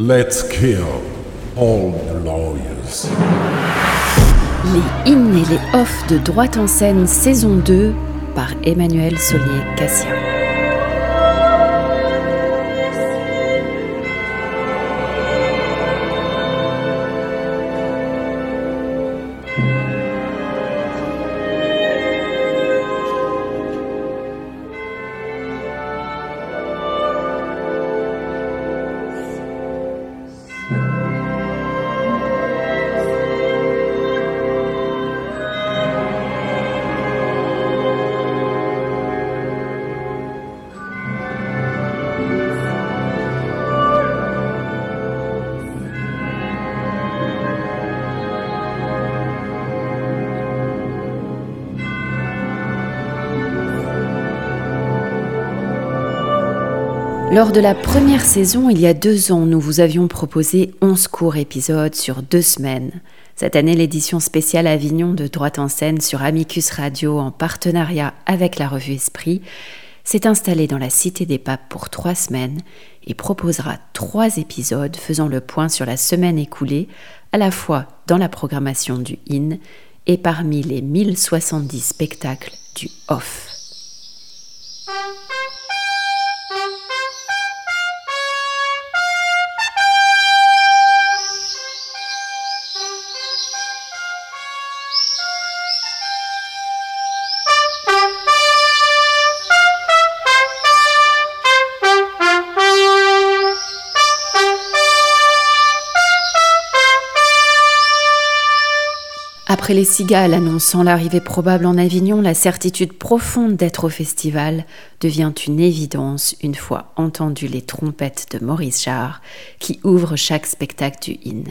Let's kill all the lawyers. Les in et les off de Droite en scène saison 2 par Emmanuel Solier-Cassia. Lors de la première saison, il y a deux ans, nous vous avions proposé 11 courts épisodes sur deux semaines. Cette année, l'édition spéciale Avignon de Droite en scène sur Amicus Radio en partenariat avec la revue Esprit s'est installée dans la Cité des Papes pour trois semaines et proposera trois épisodes faisant le point sur la semaine écoulée, à la fois dans la programmation du IN et parmi les 1070 spectacles du OFF. Après les cigales annonçant l'arrivée probable en Avignon, la certitude profonde d'être au festival devient une évidence une fois entendues les trompettes de Maurice Jarre qui ouvrent chaque spectacle du IN.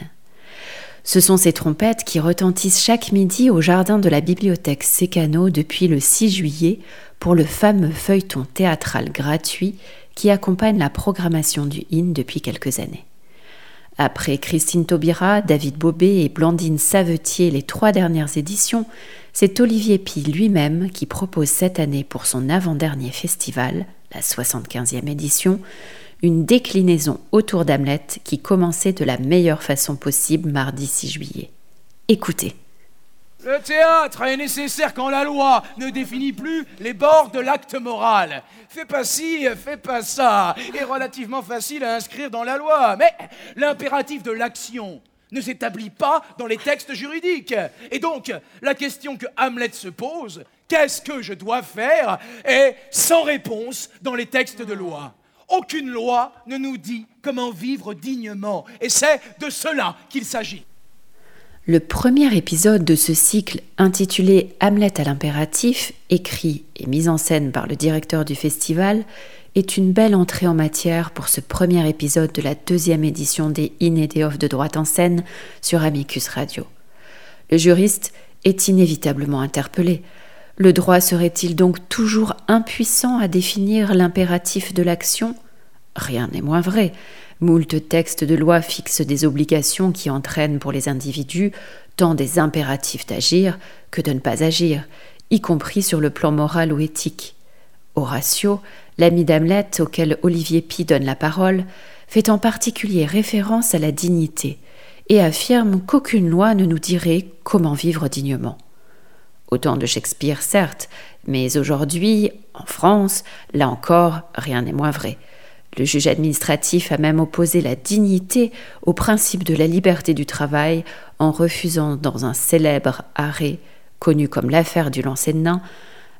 Ce sont ces trompettes qui retentissent chaque midi au jardin de la bibliothèque Sécano depuis le 6 juillet pour le fameux feuilleton théâtral gratuit qui accompagne la programmation du IN depuis quelques années. Après Christine Taubira, David Bobet et Blandine Savetier les trois dernières éditions, c'est Olivier Pi lui-même qui propose cette année pour son avant-dernier festival, la 75e édition, une déclinaison autour d'Hamlet qui commençait de la meilleure façon possible mardi 6 juillet. Écoutez. Le théâtre est nécessaire quand la loi ne définit plus les bords de l'acte moral. Fais pas ci, fais pas ça est relativement facile à inscrire dans la loi, mais l'impératif de l'action ne s'établit pas dans les textes juridiques. Et donc, la question que Hamlet se pose, qu'est-ce que je dois faire, est sans réponse dans les textes de loi. Aucune loi ne nous dit comment vivre dignement, et c'est de cela qu'il s'agit. Le premier épisode de ce cycle, intitulé Hamlet à l'impératif, écrit et mis en scène par le directeur du festival, est une belle entrée en matière pour ce premier épisode de la deuxième édition des In et des Off de droite en scène sur Amicus Radio. Le juriste est inévitablement interpellé. Le droit serait-il donc toujours impuissant à définir l'impératif de l'action? Rien n'est moins vrai. Moult textes de loi fixent des obligations qui entraînent pour les individus tant des impératifs d'agir que de ne pas agir, y compris sur le plan moral ou éthique. Horatio, l'ami d'Hamlet auquel Olivier Pi donne la parole, fait en particulier référence à la dignité et affirme qu'aucune loi ne nous dirait comment vivre dignement. Au temps de Shakespeare, certes, mais aujourd'hui, en France, là encore, rien n'est moins vrai. Le juge administratif a même opposé la dignité au principe de la liberté du travail en refusant dans un célèbre arrêt, connu comme l'affaire du lancer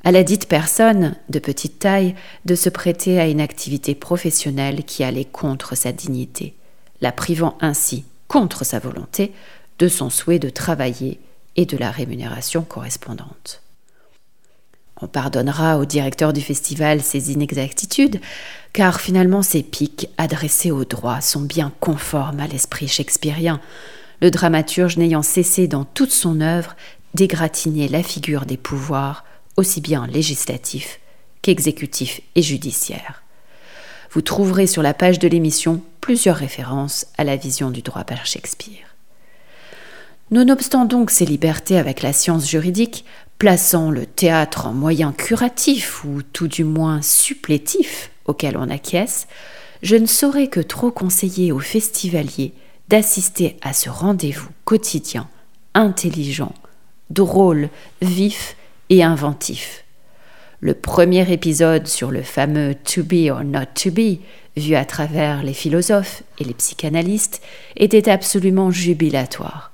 à la dite personne, de petite taille, de se prêter à une activité professionnelle qui allait contre sa dignité, la privant ainsi, contre sa volonté, de son souhait de travailler et de la rémunération correspondante. On pardonnera au directeur du festival ces inexactitudes, car finalement ces pics adressés au droit sont bien conformes à l'esprit shakespearien, le dramaturge n'ayant cessé dans toute son œuvre d'égratigner la figure des pouvoirs, aussi bien législatifs qu'exécutifs et judiciaires. Vous trouverez sur la page de l'émission plusieurs références à la vision du droit par Shakespeare. Nonobstant donc ces libertés avec la science juridique, plaçant le théâtre en moyen curatif ou tout du moins supplétif auquel on acquiesce, je ne saurais que trop conseiller aux festivaliers d'assister à ce rendez-vous quotidien, intelligent, drôle, vif et inventif. Le premier épisode sur le fameux To be or not to be, vu à travers les philosophes et les psychanalystes, était absolument jubilatoire.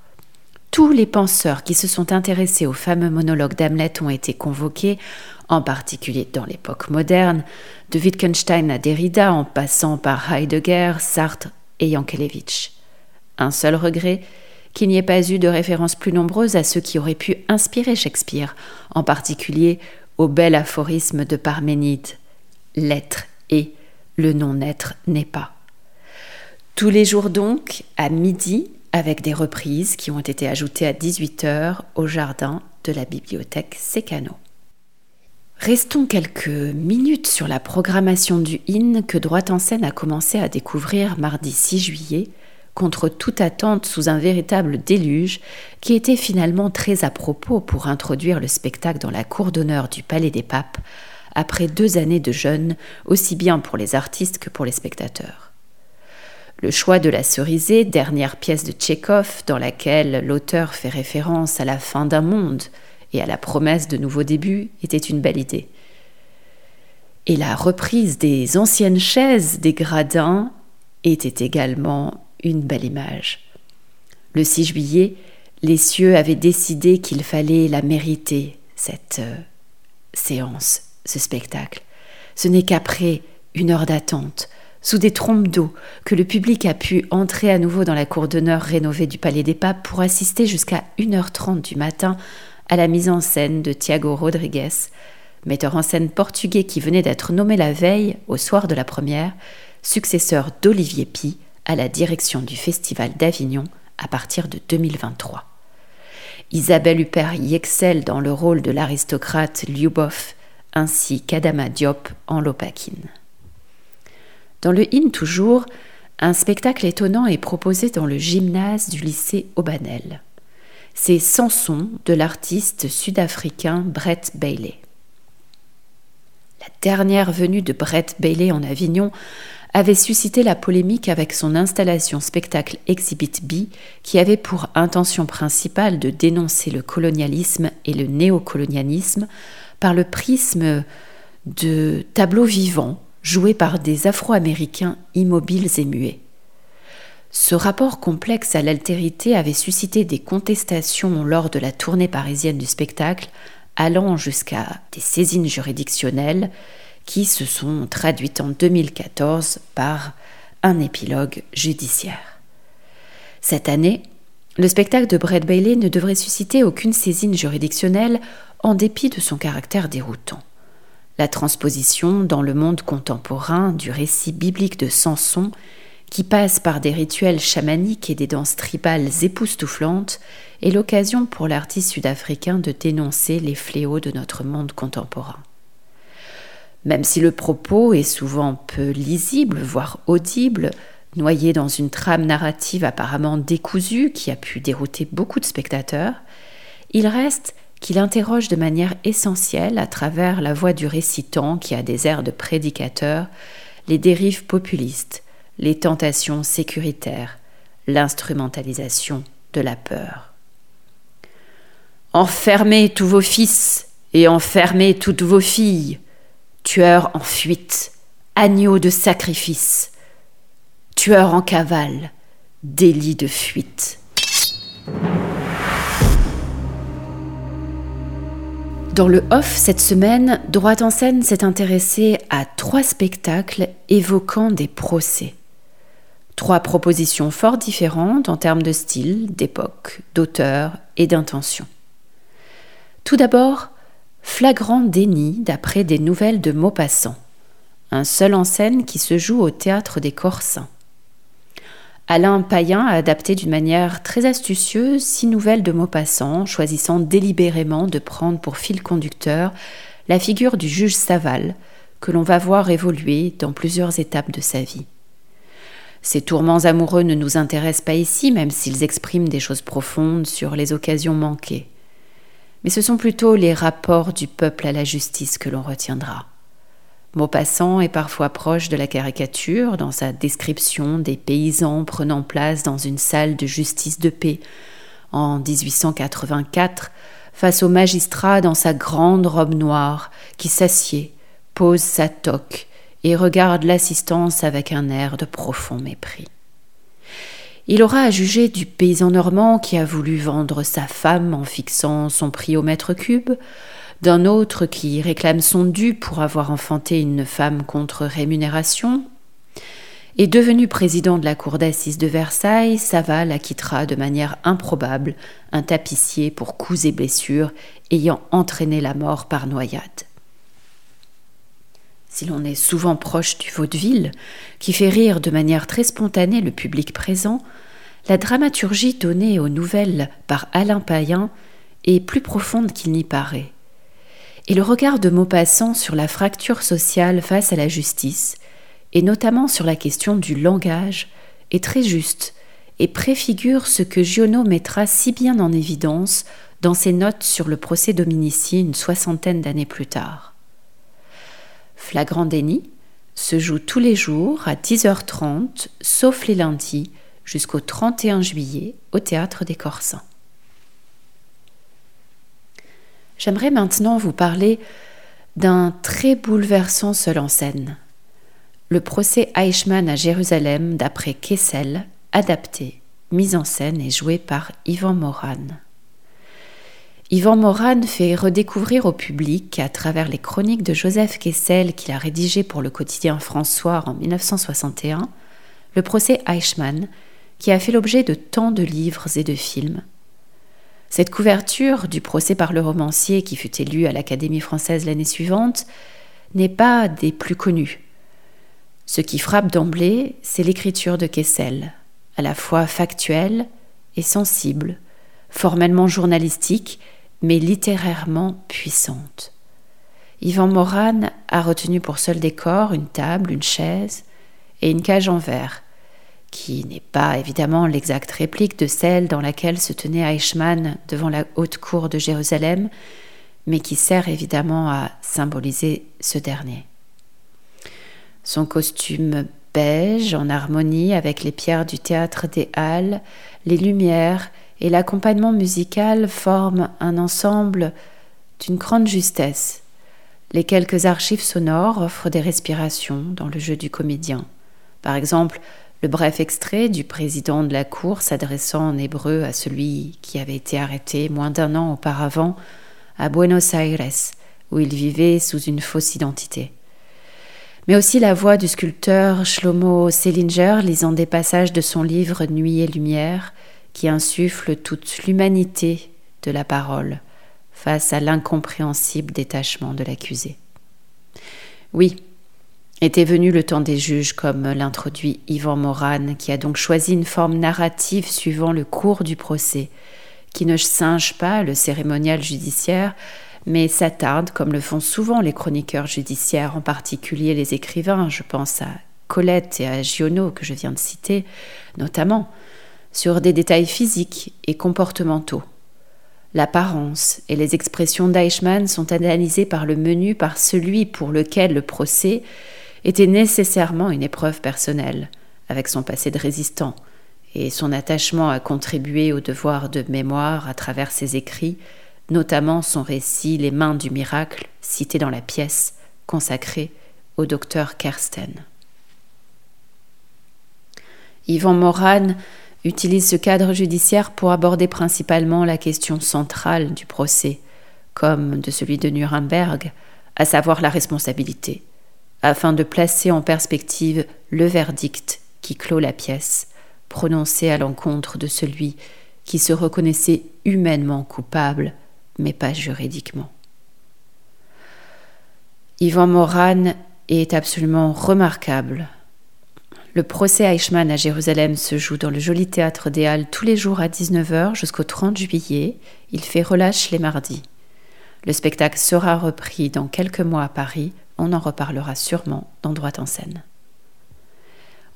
Tous les penseurs qui se sont intéressés au fameux monologue d'Hamlet ont été convoqués, en particulier dans l'époque moderne, de Wittgenstein à Derrida en passant par Heidegger, Sartre et Yankelevitch. Un seul regret, qu'il n'y ait pas eu de références plus nombreuses à ceux qui auraient pu inspirer Shakespeare, en particulier au bel aphorisme de Parménide L'être est, le non-être n'est pas. Tous les jours donc, à midi, avec des reprises qui ont été ajoutées à 18h au jardin de la bibliothèque Secano. Restons quelques minutes sur la programmation du IN que Droite en scène a commencé à découvrir mardi 6 juillet, contre toute attente sous un véritable déluge, qui était finalement très à propos pour introduire le spectacle dans la cour d'honneur du Palais des Papes, après deux années de jeûne, aussi bien pour les artistes que pour les spectateurs. Le choix de la cerisée, dernière pièce de Tchékov, dans laquelle l'auteur fait référence à la fin d'un monde et à la promesse de nouveaux débuts, était une belle idée. Et la reprise des anciennes chaises des gradins était également une belle image. Le 6 juillet, les cieux avaient décidé qu'il fallait la mériter, cette euh, séance, ce spectacle. Ce n'est qu'après une heure d'attente, sous des trompes d'eau, que le public a pu entrer à nouveau dans la cour d'honneur rénovée du Palais des Papes pour assister jusqu'à 1h30 du matin à la mise en scène de Thiago Rodrigues, metteur en scène portugais qui venait d'être nommé la veille, au soir de la première, successeur d'Olivier Pi, à la direction du Festival d'Avignon à partir de 2023. Isabelle Huppert y excelle dans le rôle de l'aristocrate Lyubov, ainsi qu'Adama Diop en Lopakine. Dans le IN toujours, un spectacle étonnant est proposé dans le gymnase du lycée Aubanel. C'est Samson de l'artiste sud-africain Brett Bailey. La dernière venue de Brett Bailey en Avignon avait suscité la polémique avec son installation spectacle Exhibit B, qui avait pour intention principale de dénoncer le colonialisme et le néocolonialisme par le prisme de tableaux vivants joués par des Afro-Américains immobiles et muets. Ce rapport complexe à l'altérité avait suscité des contestations lors de la tournée parisienne du spectacle, allant jusqu'à des saisines juridictionnelles qui se sont traduites en 2014 par un épilogue judiciaire. Cette année, le spectacle de Brett Bailey ne devrait susciter aucune saisine juridictionnelle en dépit de son caractère déroutant. La transposition dans le monde contemporain du récit biblique de Samson, qui passe par des rituels chamaniques et des danses tribales époustouflantes, est l'occasion pour l'artiste sud-africain de dénoncer les fléaux de notre monde contemporain. Même si le propos est souvent peu lisible, voire audible, noyé dans une trame narrative apparemment décousue qui a pu dérouter beaucoup de spectateurs, il reste qu'il interroge de manière essentielle, à travers la voix du récitant qui a des airs de prédicateur, les dérives populistes, les tentations sécuritaires, l'instrumentalisation de la peur. Enfermez tous vos fils et enfermez toutes vos filles, tueur en fuite, agneau de sacrifice, tueur en cavale, délit de fuite. Dans le off cette semaine, Droite en scène s'est intéressé à trois spectacles évoquant des procès. Trois propositions fort différentes en termes de style, d'époque, d'auteur et d'intention. Tout d'abord, Flagrant déni d'après des nouvelles de Maupassant, un seul en scène qui se joue au théâtre des Corsins. Alain Payen a adapté d'une manière très astucieuse six nouvelles de Maupassant, choisissant délibérément de prendre pour fil conducteur la figure du juge Saval, que l'on va voir évoluer dans plusieurs étapes de sa vie. Ces tourments amoureux ne nous intéressent pas ici, même s'ils expriment des choses profondes sur les occasions manquées mais ce sont plutôt les rapports du peuple à la justice que l'on retiendra. Maupassant est parfois proche de la caricature dans sa description des paysans prenant place dans une salle de justice de paix en 1884 face au magistrat dans sa grande robe noire qui s'assied, pose sa toque et regarde l'assistance avec un air de profond mépris. Il aura à juger du paysan normand qui a voulu vendre sa femme en fixant son prix au mètre cube, d'un autre qui réclame son dû pour avoir enfanté une femme contre rémunération. Et devenu président de la cour d'assises de Versailles, Saval acquittera de manière improbable un tapissier pour coups et blessures ayant entraîné la mort par noyade. Si l'on est souvent proche du vaudeville, qui fait rire de manière très spontanée le public présent, la dramaturgie donnée aux nouvelles par Alain Payen est plus profonde qu'il n'y paraît. Et le regard de Maupassant sur la fracture sociale face à la justice, et notamment sur la question du langage, est très juste et préfigure ce que Giono mettra si bien en évidence dans ses notes sur le procès Dominici une soixantaine d'années plus tard. Flagrant déni se joue tous les jours à 10h30, sauf les lundis, jusqu'au 31 juillet au théâtre des Corsins. J'aimerais maintenant vous parler d'un très bouleversant seul en scène. Le procès Eichmann à Jérusalem d'après Kessel, adapté, mis en scène et joué par Yvan Moran. Yvan Moran fait redécouvrir au public, à travers les chroniques de Joseph Kessel qu'il a rédigées pour le quotidien François en 1961, le procès Eichmann, qui a fait l'objet de tant de livres et de films. Cette couverture du procès par le romancier qui fut élu à l'Académie française l'année suivante n'est pas des plus connues. Ce qui frappe d'emblée, c'est l'écriture de Kessel, à la fois factuelle et sensible, formellement journalistique, mais littérairement puissante. Yvan Moran a retenu pour seul décor une table, une chaise et une cage en verre, qui n'est pas évidemment l'exacte réplique de celle dans laquelle se tenait Eichmann devant la haute cour de Jérusalem, mais qui sert évidemment à symboliser ce dernier. Son costume beige en harmonie avec les pierres du théâtre des Halles, les lumières et l'accompagnement musical forment un ensemble d'une grande justesse. Les quelques archives sonores offrent des respirations dans le jeu du comédien. Par exemple, le bref extrait du président de la Cour s'adressant en hébreu à celui qui avait été arrêté moins d'un an auparavant à Buenos Aires, où il vivait sous une fausse identité. Mais aussi la voix du sculpteur Shlomo Selinger lisant des passages de son livre Nuit et Lumière, qui insuffle toute l'humanité de la parole face à l'incompréhensible détachement de l'accusé. Oui, était venu le temps des juges, comme l'introduit Yvan Moran, qui a donc choisi une forme narrative suivant le cours du procès, qui ne singe pas le cérémonial judiciaire, mais s'attarde, comme le font souvent les chroniqueurs judiciaires, en particulier les écrivains, je pense à Colette et à Giono que je viens de citer, notamment, sur des détails physiques et comportementaux. L'apparence et les expressions d'Eichmann sont analysées par le menu par celui pour lequel le procès était nécessairement une épreuve personnelle, avec son passé de résistant et son attachement à contribuer au devoir de mémoire à travers ses écrits, notamment son récit Les mains du miracle, cité dans la pièce consacrée au docteur Kersten. Yvan Moran utilise ce cadre judiciaire pour aborder principalement la question centrale du procès, comme de celui de Nuremberg, à savoir la responsabilité afin de placer en perspective le verdict qui clôt la pièce, prononcé à l'encontre de celui qui se reconnaissait humainement coupable, mais pas juridiquement. Yvan Moran est absolument remarquable. Le procès Eichmann à Jérusalem se joue dans le joli théâtre des Halles tous les jours à 19h jusqu'au 30 juillet. Il fait relâche les mardis. Le spectacle sera repris dans quelques mois à Paris on en reparlera sûrement dans Droite en scène.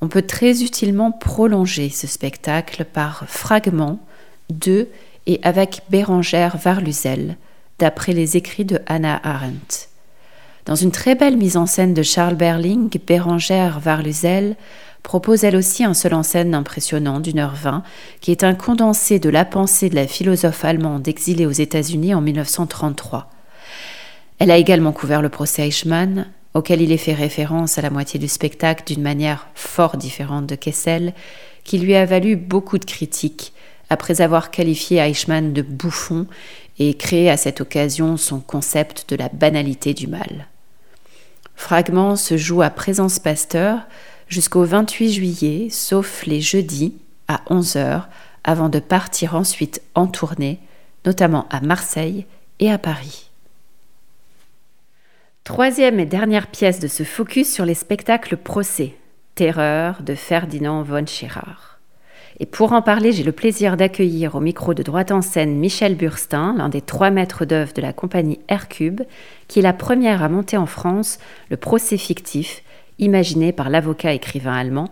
On peut très utilement prolonger ce spectacle par fragments de et avec Bérangère Varluzel, d'après les écrits de Hannah Arendt. Dans une très belle mise en scène de Charles Berling, Bérangère Varluzel propose elle aussi un seul en scène impressionnant d'une heure vingt, qui est un condensé de la pensée de la philosophe allemande exilée aux États-Unis en 1933. Elle a également couvert le procès Eichmann, auquel il est fait référence à la moitié du spectacle d'une manière fort différente de Kessel, qui lui a valu beaucoup de critiques, après avoir qualifié Eichmann de bouffon et créé à cette occasion son concept de la banalité du mal. Fragment se joue à Présence Pasteur jusqu'au 28 juillet, sauf les jeudis à 11h, avant de partir ensuite en tournée, notamment à Marseille et à Paris. Troisième et dernière pièce de ce focus sur les spectacles procès, Terreur de Ferdinand von Schirach. Et pour en parler, j'ai le plaisir d'accueillir au micro de droite en scène Michel Burstin, l'un des trois maîtres d'œuvre de la compagnie Hercube, qui est la première à monter en France le procès fictif imaginé par l'avocat écrivain allemand.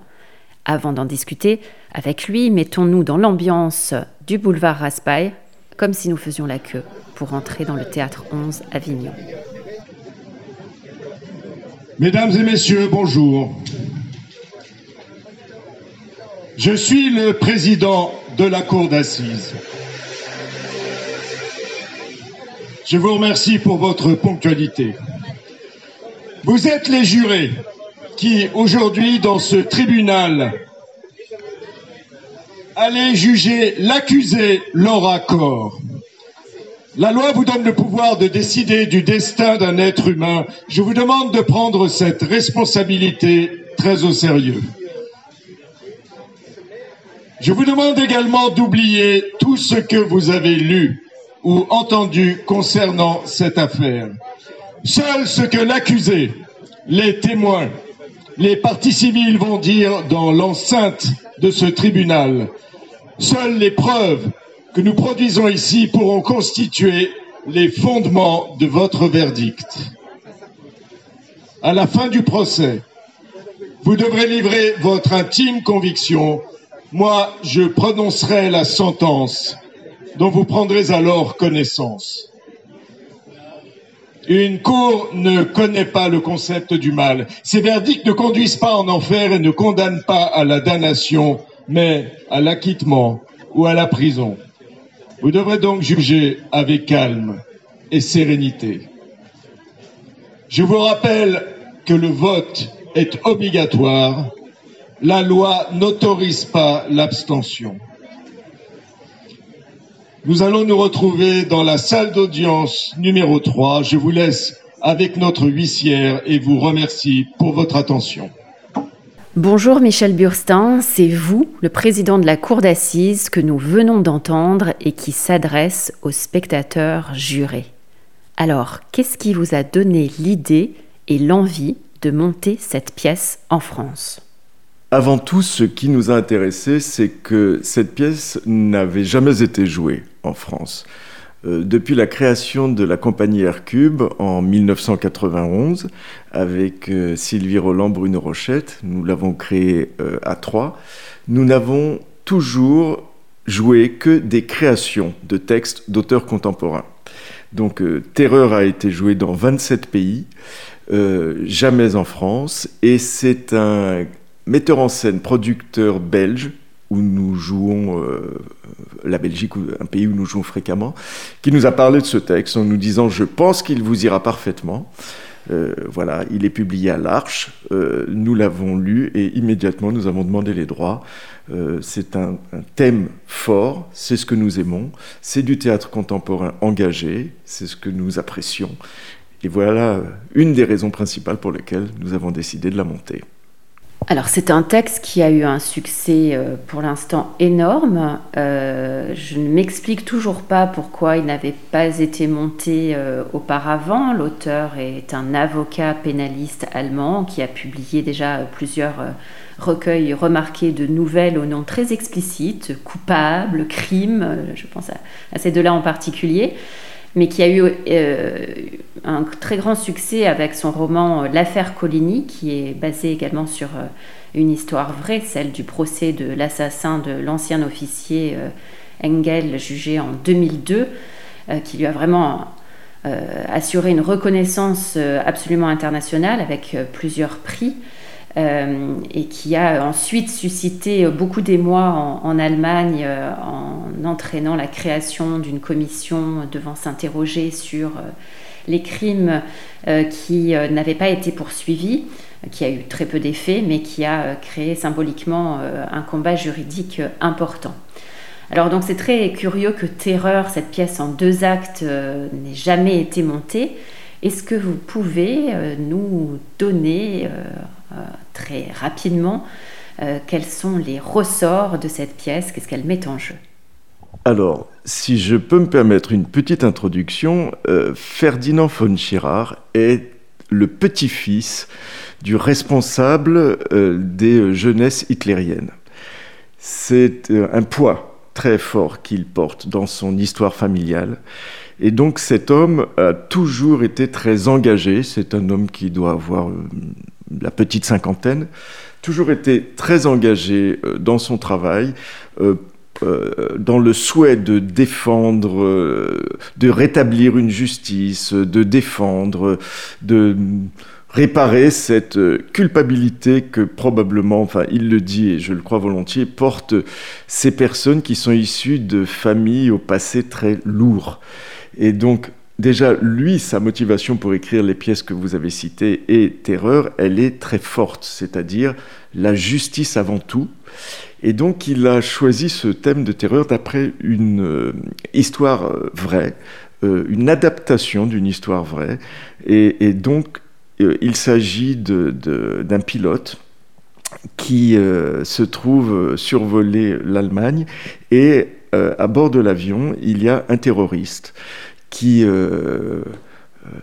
Avant d'en discuter, avec lui, mettons-nous dans l'ambiance du boulevard Raspail, comme si nous faisions la queue pour entrer dans le théâtre 11 Avignon. Mesdames et messieurs, bonjour. Je suis le président de la Cour d'assises. Je vous remercie pour votre ponctualité. Vous êtes les jurés qui, aujourd'hui, dans ce tribunal, allez juger l'accusé Laura Corr. La loi vous donne le pouvoir de décider du destin d'un être humain. Je vous demande de prendre cette responsabilité très au sérieux. Je vous demande également d'oublier tout ce que vous avez lu ou entendu concernant cette affaire. Seul ce que l'accusé, les témoins, les parties civiles vont dire dans l'enceinte de ce tribunal. Seules les preuves que nous produisons ici pourront constituer les fondements de votre verdict. À la fin du procès, vous devrez livrer votre intime conviction. Moi, je prononcerai la sentence dont vous prendrez alors connaissance. Une cour ne connaît pas le concept du mal. Ces verdicts ne conduisent pas en enfer et ne condamnent pas à la damnation, mais à l'acquittement ou à la prison. Vous devrez donc juger avec calme et sérénité. Je vous rappelle que le vote est obligatoire. La loi n'autorise pas l'abstention. Nous allons nous retrouver dans la salle d'audience numéro 3. Je vous laisse avec notre huissière et vous remercie pour votre attention. Bonjour Michel Burstin, c'est vous, le président de la Cour d'assises que nous venons d'entendre et qui s'adresse aux spectateurs jurés. Alors, qu'est-ce qui vous a donné l'idée et l'envie de monter cette pièce en France? Avant tout, ce qui nous a intéressé, c'est que cette pièce n'avait jamais été jouée en France. Euh, depuis la création de la compagnie Aircube en 1991, avec euh, Sylvie Roland, Bruno Rochette, nous l'avons créée euh, à Troyes, nous n'avons toujours joué que des créations de textes d'auteurs contemporains. Donc Terreur a été joué dans 27 pays, jamais en France, et c'est un metteur en scène, producteur belge, où nous jouons, euh, la Belgique, un pays où nous jouons fréquemment, qui nous a parlé de ce texte en nous disant Je pense qu'il vous ira parfaitement. Euh, voilà, il est publié à l'Arche, euh, nous l'avons lu et immédiatement nous avons demandé les droits. c'est un, un, thème fort, c'est ce que nous aimons, c'est du théâtre contemporain engagé, c'est ce que nous apprécions. Et voilà une des raisons principales pour lesquelles nous avons décidé de la monter. Alors c'est un texte qui a eu un succès euh, pour l'instant énorme. Euh, je ne m'explique toujours pas pourquoi il n'avait pas été monté euh, auparavant. L'auteur est un avocat pénaliste allemand qui a publié déjà plusieurs recueils remarqués de nouvelles au nom très explicite, coupable, crime, je pense à ces deux-là en particulier mais qui a eu euh, un très grand succès avec son roman euh, L'affaire Coligny, qui est basé également sur euh, une histoire vraie, celle du procès de l'assassin de l'ancien officier Engel, jugé en 2002, qui lui a vraiment assuré une reconnaissance absolument internationale avec plusieurs prix. Et qui a ensuite suscité beaucoup d'émoi en, Allemagne en entraînant la création d'une commission devant s'interroger sur les crimes qui n'avaient pas été poursuivis qui a eu très peu d'effets, mais qui a euh, créé symboliquement euh, un combat juridique euh, important. Alors donc c'est très curieux que Terreur, cette pièce en deux actes, n'ait jamais été montée. Est-ce que vous pouvez nous donner très rapidement quels sont les ressorts de cette pièce Qu'est-ce qu'elle met en jeu alors, si je peux me permettre une petite introduction, Ferdinand von Schirach est le petit-fils du responsable euh, des jeunesses hitlériennes. C'est euh, un poids très fort qu'il porte dans son histoire familiale. Et donc cet homme a toujours été très engagé, c'est un homme qui doit avoir euh, la petite cinquantaine, toujours été très engagé dans son travail, dans le souhait de défendre, de rétablir une justice, de défendre, de réparer cette euh, culpabilité que probablement, enfin il le dit et je le crois volontiers, portent ces personnes qui sont issues de familles au passé très lourd. Et donc déjà, lui, sa motivation pour écrire les pièces que vous avez citées et Terreur, elle est très forte, c'est-à-dire la justice avant tout. Et donc il a choisi ce thème de terreur d'après une euh, histoire euh, vraie, une adaptation d'une histoire vraie. Et, donc euh, il s'agit d'un pilote qui euh, se trouve survoler l'Allemagne et euh, à bord de l'avion, il y a un terroriste qui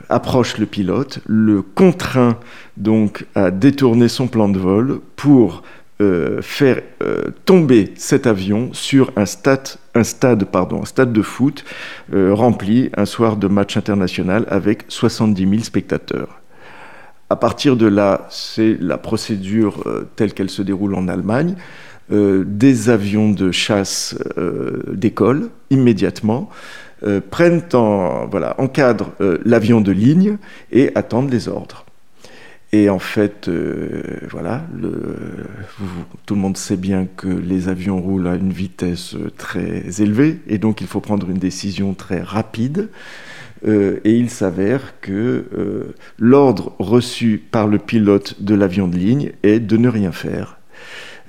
approche le pilote, le contraint donc à détourner son plan de vol pour faire tomber cet avion sur un stade, un stade, pardon, un stade de foot rempli un soir de match international avec 70 000 spectateurs. À partir de là, c'est la procédure euh, telle qu'elle se déroule en Allemagne. Euh, des avions de chasse euh, décollent immédiatement, prennent en, voilà, encadrent l'avion de ligne et attendent les ordres. Et en fait, voilà, tout le monde sait bien que les avions roulent à une vitesse très élevée et donc il faut prendre une décision très rapide. Euh, et il s'avère que euh, l'ordre reçu par le pilote de l'avion de ligne est de ne rien faire.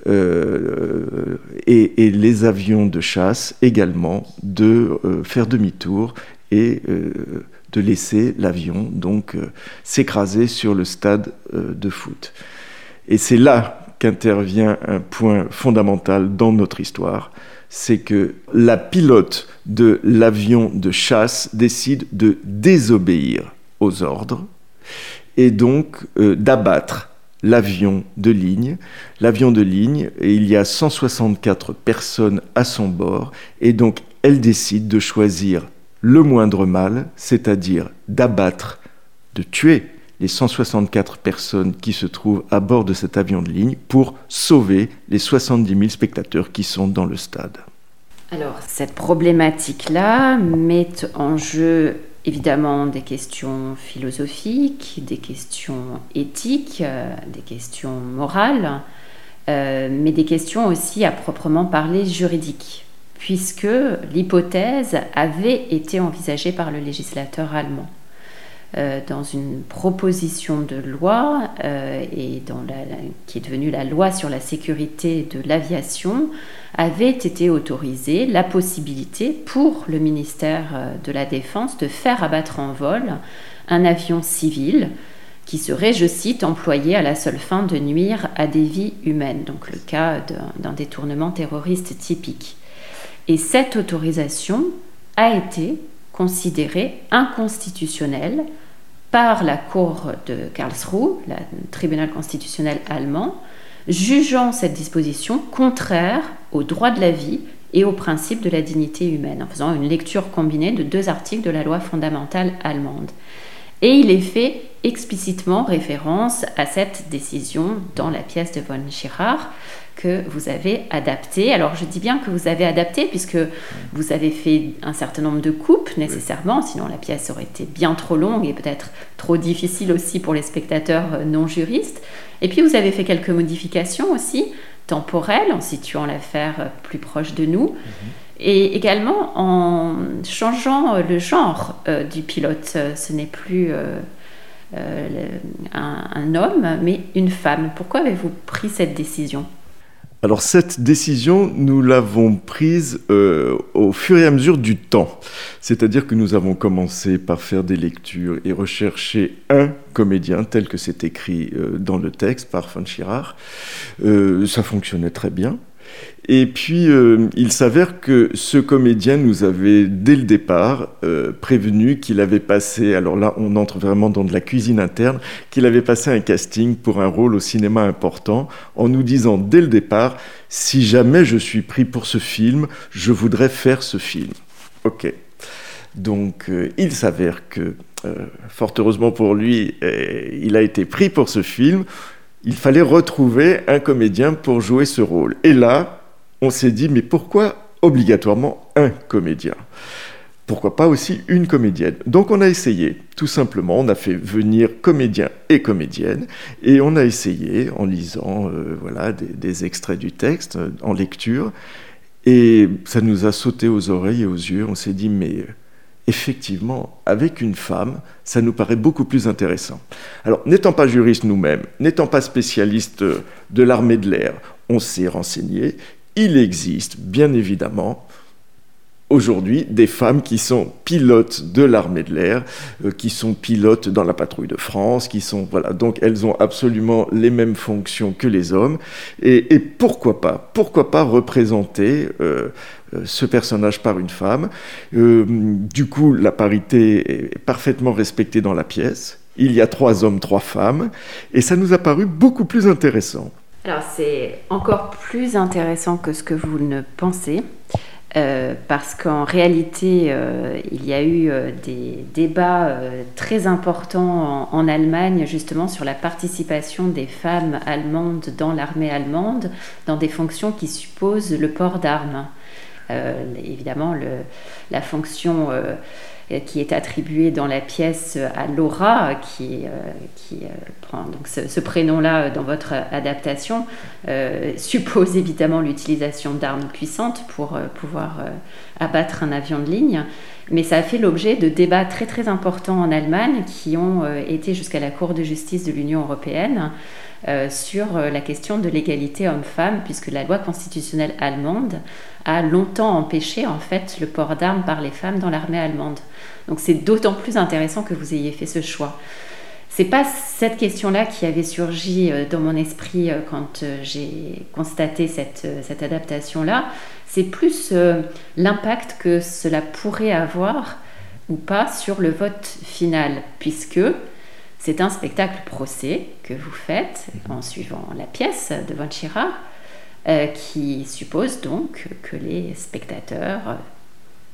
Euh, et, les avions de chasse également de faire demi-tour et de laisser l'avion donc s'écraser sur le stade de foot. Et c'est là qu'intervient un point fondamental dans notre histoire, c'est que la pilote de l'avion de chasse décide de désobéir aux ordres et donc euh, d'abattre l'avion de ligne. L'avion de ligne, et il y a 164 personnes à son bord, et donc elle décide de choisir le moindre mal, c'est-à-dire d'abattre, de tuer les 164 personnes qui se trouvent à bord de cet avion de ligne pour sauver les 70 000 spectateurs qui sont dans le stade. Alors, cette problématique-là met en jeu évidemment des questions philosophiques, des questions éthiques, euh, des questions morales, euh, mais des questions aussi à proprement parler juridiques, puisque l'hypothèse avait été envisagée par le législateur allemand. Euh, dans une proposition de loi euh, et qui est devenue la loi sur la sécurité de l'aviation, avait été autorisée la possibilité pour le ministère euh, de la Défense de faire abattre en vol un avion civil qui serait, je cite, employé à la seule fin de nuire à des vies humaines, donc le cas d'un détournement terroriste typique. Et cette autorisation a été considérée inconstitutionnelle par la Cour de Karlsruhe, le tribunal constitutionnel allemand, jugeant cette disposition contraire au droit de la vie et au principe de la dignité humaine, en faisant une lecture combinée de deux articles de la loi fondamentale allemande. Et il est fait explicitement référence à cette décision dans la pièce de von Schirach que vous avez adaptée. Alors je dis bien que vous avez adapté puisque vous avez fait un certain nombre de coupes nécessairement, sinon la pièce aurait été bien trop longue et peut-être trop difficile aussi pour les spectateurs non juristes. Et puis vous avez fait quelques modifications aussi temporelles en situant l'affaire plus proche de nous. Mhm. Et également en changeant le genre euh, du pilote. Ce n'est plus euh, euh, un, homme, mais une femme. Pourquoi avez-vous pris cette décision? Alors cette décision, nous l'avons prise au fur et à mesure du temps. C'est-à-dire que nous avons commencé par faire des lectures et rechercher un comédien tel que c'est écrit dans le texte par von Schirach. ça fonctionnait très bien. Et puis, euh, il s'avère que ce comédien nous avait, dès le départ, euh, prévenu qu'il avait passé, alors là, on entre vraiment dans de la cuisine interne, qu'il avait passé un casting pour un rôle au cinéma important, en nous disant dès le départ, si jamais je suis pris pour ce film, je voudrais faire ce film. Ok. Donc, euh, il s'avère que, fort heureusement pour lui, il a été pris pour ce film il fallait retrouver un comédien pour jouer ce rôle. Et là, on s'est dit, mais pourquoi obligatoirement un comédien? Pourquoi pas aussi une comédienne? Donc on a essayé, tout simplement, on a fait venir comédien et comédienne, et on a essayé en lisant euh, voilà, des, extraits du texte, euh, en lecture, et ça nous a sauté aux oreilles et aux yeux, on s'est dit, mais effectivement, avec une femme, ça nous paraît beaucoup plus intéressant. Alors, n'étant pas juriste nous-mêmes, n'étant pas spécialiste de l'armée de l'air, on s'est renseigné. Il existe, bien évidemment, aujourd'hui des femmes qui sont pilotes de l'armée de l'air, euh, qui sont pilotes dans la patrouille de France, qui sont voilà donc elles ont absolument les mêmes fonctions que les hommes et, pourquoi pas pourquoi pas représenter euh, euh, ce personnage par une femme. du coup, la parité est parfaitement respectée dans la pièce. Il y a trois hommes, trois femmes, et ça nous a paru beaucoup plus intéressant. Alors c'est encore plus intéressant que ce que vous ne pensez. Euh, parce qu'en réalité, euh, il y a eu euh, des débats très importants en, Allemagne justement sur la participation des femmes allemandes dans l'armée allemande, dans des fonctions qui supposent le port d'armes. évidemment, la fonction qui est attribué dans la pièce à Laura, qui, euh, euh, prend donc ce, prénom-là dans votre adaptation, suppose évidemment l'utilisation d'armes puissantes pour pouvoir abattre un avion de ligne. Mais ça a fait l'objet de débats très très importants en Allemagne qui ont été jusqu'à la Cour de justice de l'Union européenne sur la question de l'égalité homme-femme, puisque la loi constitutionnelle allemande a longtemps empêché en fait le port d'armes par les femmes dans l'armée allemande. Donc c'est d'autant plus intéressant que vous ayez fait ce choix. C'est pas cette question-là qui avait surgi euh, dans mon esprit euh, quand euh, j'ai constaté cette adaptation-là. C'est plus l'impact que cela pourrait avoir ou pas sur le vote final, puisque c'est un spectacle procès que vous faites en suivant la pièce de Von Schirach, qui suppose donc que les spectateurs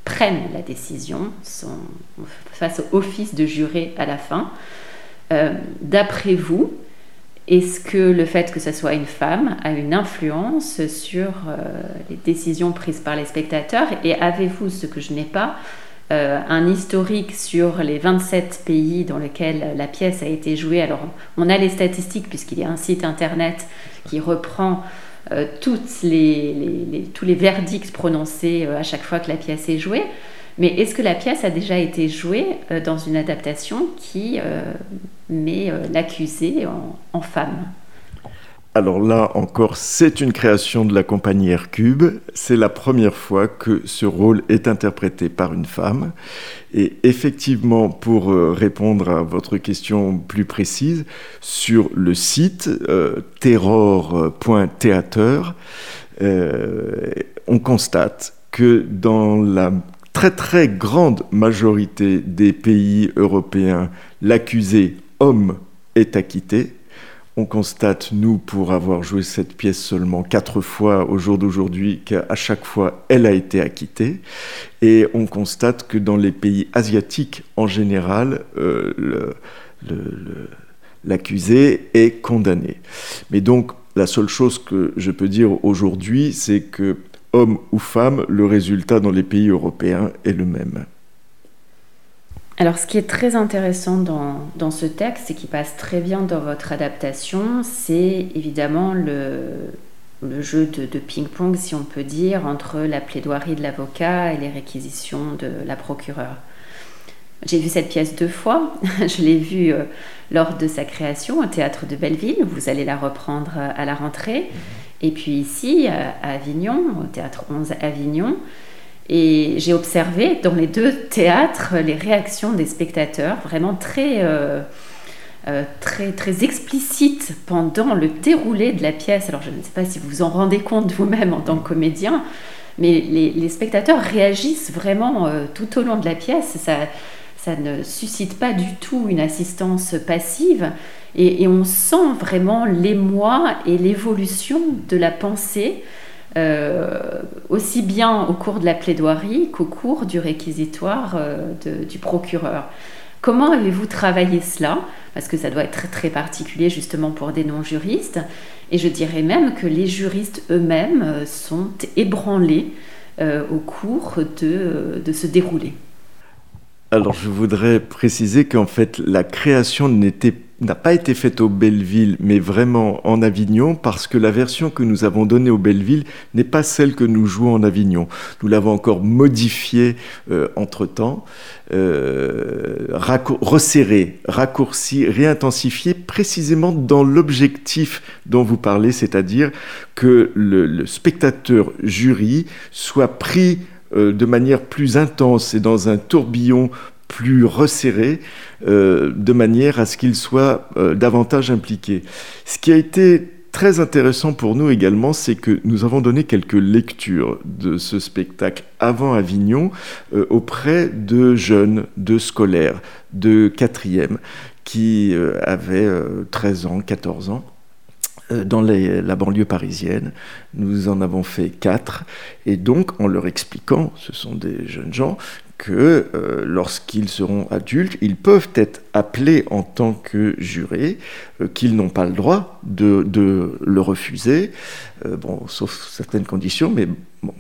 prennent la décision, face au office de juré à la fin. Euh, d'après vous, est-ce que le fait que ce soit une femme a une influence sur euh, les décisions prises par les spectateurs? Et avez-vous, ce que je n'ai pas, euh, un historique sur les 27 pays dans lesquels la pièce a été jouée Alors, on a les statistiques puisqu'il y a un site internet qui reprend euh, tous les verdicts prononcés euh, à chaque fois que la pièce est jouée. Mais est-ce que la pièce a déjà été jouée dans une adaptation qui met l'accusé en femme? Alors là encore, c'est une création de la compagnie Hercube. C'est la première fois que ce rôle est interprété par une femme. Et effectivement, pour euh, répondre à votre question plus précise, sur le site euh, terror.theater, euh, on constate que dans la très très grande majorité des pays européens, l'accusé homme est acquitté on constate, nous, pour avoir joué cette pièce seulement quatre fois au jour d'aujourd'hui, qu'à chaque fois, elle a été acquittée. Et on constate que dans les pays asiatiques, en général, euh, l'accusé est condamné. Mais donc, la seule chose que je peux dire aujourd'hui, c'est que, homme ou femme, le résultat dans les pays européens est le même. Alors, ce qui est très intéressant dans, dans ce texte et qui passe très bien dans votre adaptation, c'est évidemment le, le jeu de, de ping-pong, si on peut dire, entre la plaidoirie de l'avocat et les réquisitions de la procureure. J'ai vu cette pièce deux fois. Je l'ai vue euh, lors de sa création au théâtre de Belleville. Vous allez la reprendre euh, à la rentrée. Et puis ici, euh, à Avignon, au théâtre 11 Avignon. Et j'ai observé dans les deux théâtres les réactions des spectateurs vraiment très, très, très explicites pendant le déroulé de la pièce. Alors je ne sais pas si vous vous en rendez compte vous-même en tant que comédien, mais les, spectateurs réagissent vraiment tout au long de la pièce. Ça, ça ne suscite pas du tout une assistance passive et, on sent vraiment l'émoi et l'évolution de la pensée euh, aussi bien au cours de la plaidoirie qu'au cours du réquisitoire euh, du procureur. Comment avez-vous travaillé cela? Parce que ça doit être très, particulier justement pour des non-juristes. Et je dirais même que les juristes eux-mêmes euh, sont ébranlés au cours de, de ce déroulé. Alors je voudrais préciser qu'en fait la création n'a pas été faite au Belleville, mais vraiment en Avignon, parce que la version que nous avons donnée au Belleville n'est pas celle que nous jouons en Avignon. Nous l'avons encore modifiée euh, entre-temps, euh, resserrée, raccourcie, réintensifiée, précisément dans l'objectif dont vous parlez, c'est-à-dire que le, spectateur jury soit pris euh, de manière plus intense et dans un tourbillon plus resserré, euh, de manière à ce qu'il soit euh, davantage impliqué. Ce qui a été très intéressant pour nous également, c'est que nous avons donné quelques lectures de ce spectacle avant Avignon auprès de jeunes, de scolaires, de quatrième, qui avaient 13 ans, 14 ans. Euh, dans la banlieue parisienne. Nous en avons fait quatre. Et donc, en leur expliquant, ce sont des jeunes gens, que euh, lorsqu'ils seront adultes, ils peuvent être appelés en tant que jurés, euh, qu'ils n'ont pas le droit de, le refuser, bon, sauf certaines conditions, mais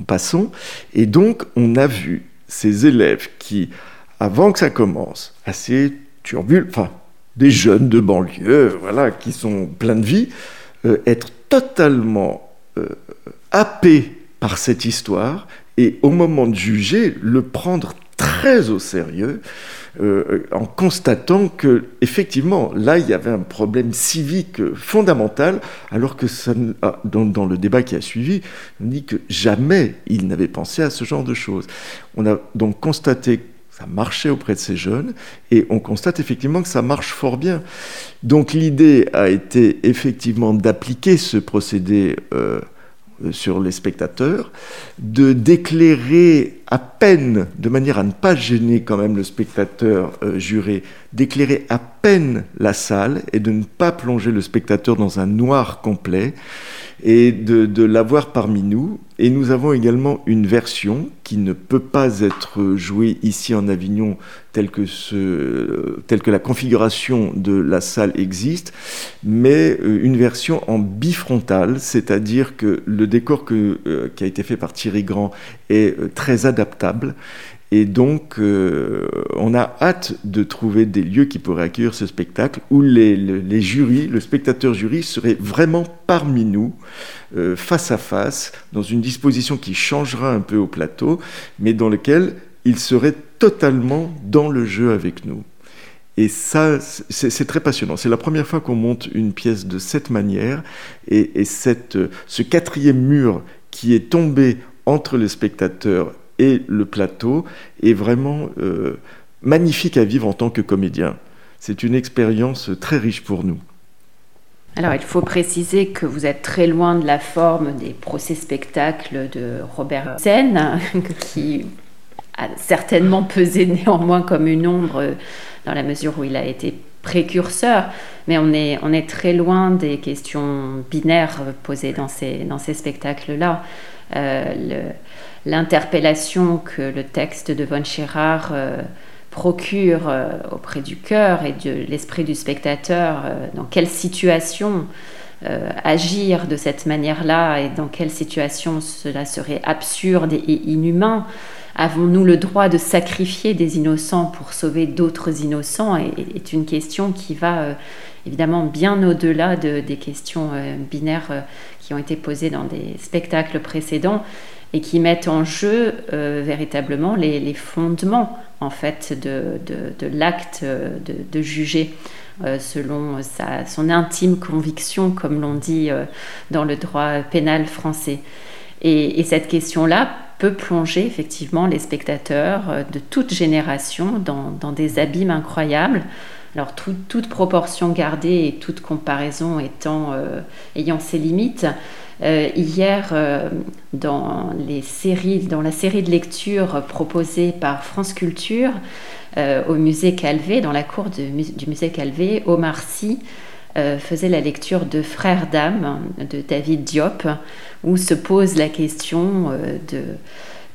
passons. Et donc, on a vu ces élèves qui, avant que ça commence, assez turbulents, enfin, des jeunes de banlieue, voilà, qui sont pleins de vie, euh, être totalement euh, happé par cette histoire et au moment de juger, le prendre très au sérieux euh, en constatant que effectivement là il y avait un problème civique fondamental alors que ça, ah, dans, le débat qui a suivi on dit que jamais il n'avait pensé à ce genre de choses on a donc constaté ça marchait auprès de ces jeunes et on constate effectivement que ça marche fort bien. Donc l'idée a été effectivement d'appliquer ce procédé euh, sur les spectateurs, de d'éclairer à peine, de manière à ne pas gêner quand même le spectateur euh, juré, d'éclairer à peine la salle et de ne pas plonger le spectateur dans un noir complet et de, l'avoir parmi nous. Et nous avons également une version qui ne peut pas être jouée ici en Avignon telle que, la configuration de la salle existe, mais euh, une version en bifrontale, c'est-à-dire que le décor euh, qui a été fait par Thierry Grand est euh, très adaptable et donc, euh, on a hâte de trouver des lieux qui pourraient accueillir ce spectacle où les, les, jurys, le spectateur jury serait vraiment parmi nous, euh, face à face, dans une disposition qui changera un peu au plateau, mais dans lequel il serait totalement dans le jeu avec nous. Et ça, c'est très passionnant. C'est la première fois qu'on monte une pièce de cette manière. Et, et cette, ce quatrième mur qui est tombé entre les spectateurs et le plateau est vraiment euh, magnifique à vivre en tant que comédien. C'est une expérience très riche pour nous. Alors, il faut préciser que vous êtes très loin de la forme des procès-spectacles de Robert Hossein, qui a certainement pesé néanmoins comme une ombre dans la mesure où il a été précurseur, mais on est, on est très loin des questions binaires posées dans ces, dans ces spectacles-là. Euh, l'interpellation que le texte de von Schirach euh, procure auprès du cœur et de l'esprit du spectateur, dans quelle situation agir de cette manière-là et dans quelle situation cela serait absurde et inhumain. Avons-nous le droit de sacrifier des innocents pour sauver d'autres innocents? Est, une question qui va euh, évidemment bien au-delà de, des questions euh, binaires euh, qui ont été posées dans des spectacles précédents et qui mettent en jeu véritablement les, fondements en fait de, de, l'acte de, juger. selon sa, son intime conviction, comme l'on dit dans le droit pénal français. Et, et cette question-là peut plonger effectivement les spectateurs euh, de toute génération dans, des abîmes incroyables. Alors toute proportion gardée et toute comparaison étant, euh, ayant ses limites. Euh, hier, séries, dans la série de lectures proposée par France Culture au musée Calvé, dans la cour du musée Calvé, Omar Sy faisait la lecture de Frères d'âme de David Diop, où se pose la question euh, de,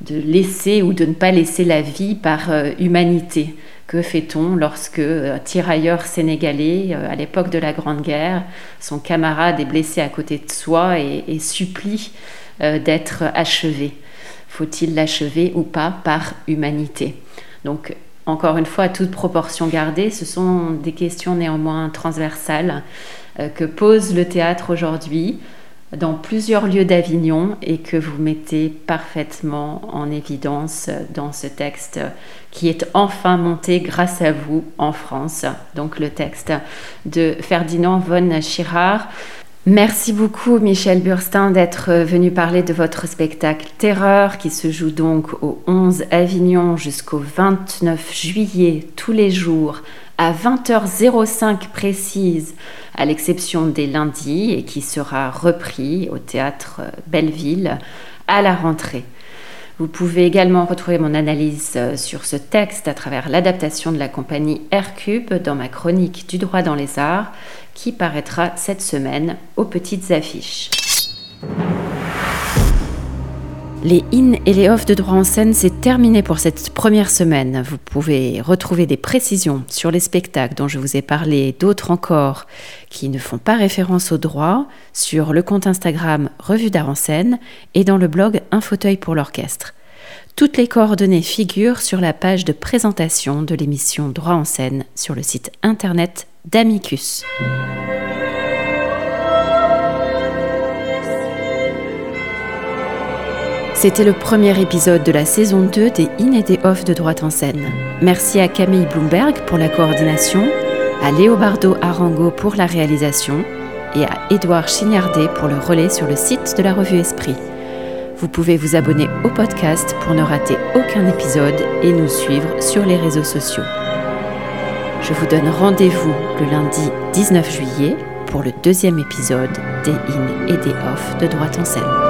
de, laisser ou de ne pas laisser la vie par euh, humanité. Que fait-on lorsque un tirailleur sénégalais, euh, à l'époque de la Grande Guerre, son camarade est blessé à côté de soi et, supplie d'être achevé? Faut-il l'achever ou pas par humanité? Donc, encore une fois, à toute proportion gardée, ce sont des questions néanmoins transversales que pose le théâtre aujourd'hui dans plusieurs lieux d'Avignon et que vous mettez parfaitement en évidence dans ce texte qui est enfin monté grâce à vous en France, donc le texte de Ferdinand von Schirard. Merci beaucoup Michel Burstin d'être venu parler de votre spectacle Terreur qui se joue donc au 11 Avignon jusqu'au 29 juillet tous les jours à 20h05 précise, à l'exception des lundis, et qui sera repris au théâtre Belleville à la rentrée. Vous pouvez également retrouver mon analyse euh, sur ce texte à travers l'adaptation de la compagnie Aircube dans ma chronique du droit dans les arts qui paraîtra cette semaine aux petites affiches. Les in et les off de droit en scène, c'est terminé pour cette première semaine. Vous pouvez retrouver des précisions sur les spectacles dont je vous ai parlé, d'autres encore qui ne font pas référence au droit, sur le compte Instagram Revue d'art en scène et dans le blog Un fauteuil pour l'orchestre. Toutes les coordonnées figurent sur la page de présentation de l'émission Droit en scène sur le site internet d'Amicus. C'était le premier épisode de la saison 2 des In et des Off de Droite en scène. Merci à Camille Bloomberg pour la coordination, à Léobardo Arango pour la réalisation et à Édouard Chignardet pour le relais sur le site de la revue Esprit. Vous pouvez vous abonner au podcast pour ne rater aucun épisode et nous suivre sur les réseaux sociaux. Je vous donne rendez-vous le lundi 19 juillet pour le deuxième épisode des In et des Off de Droite en scène.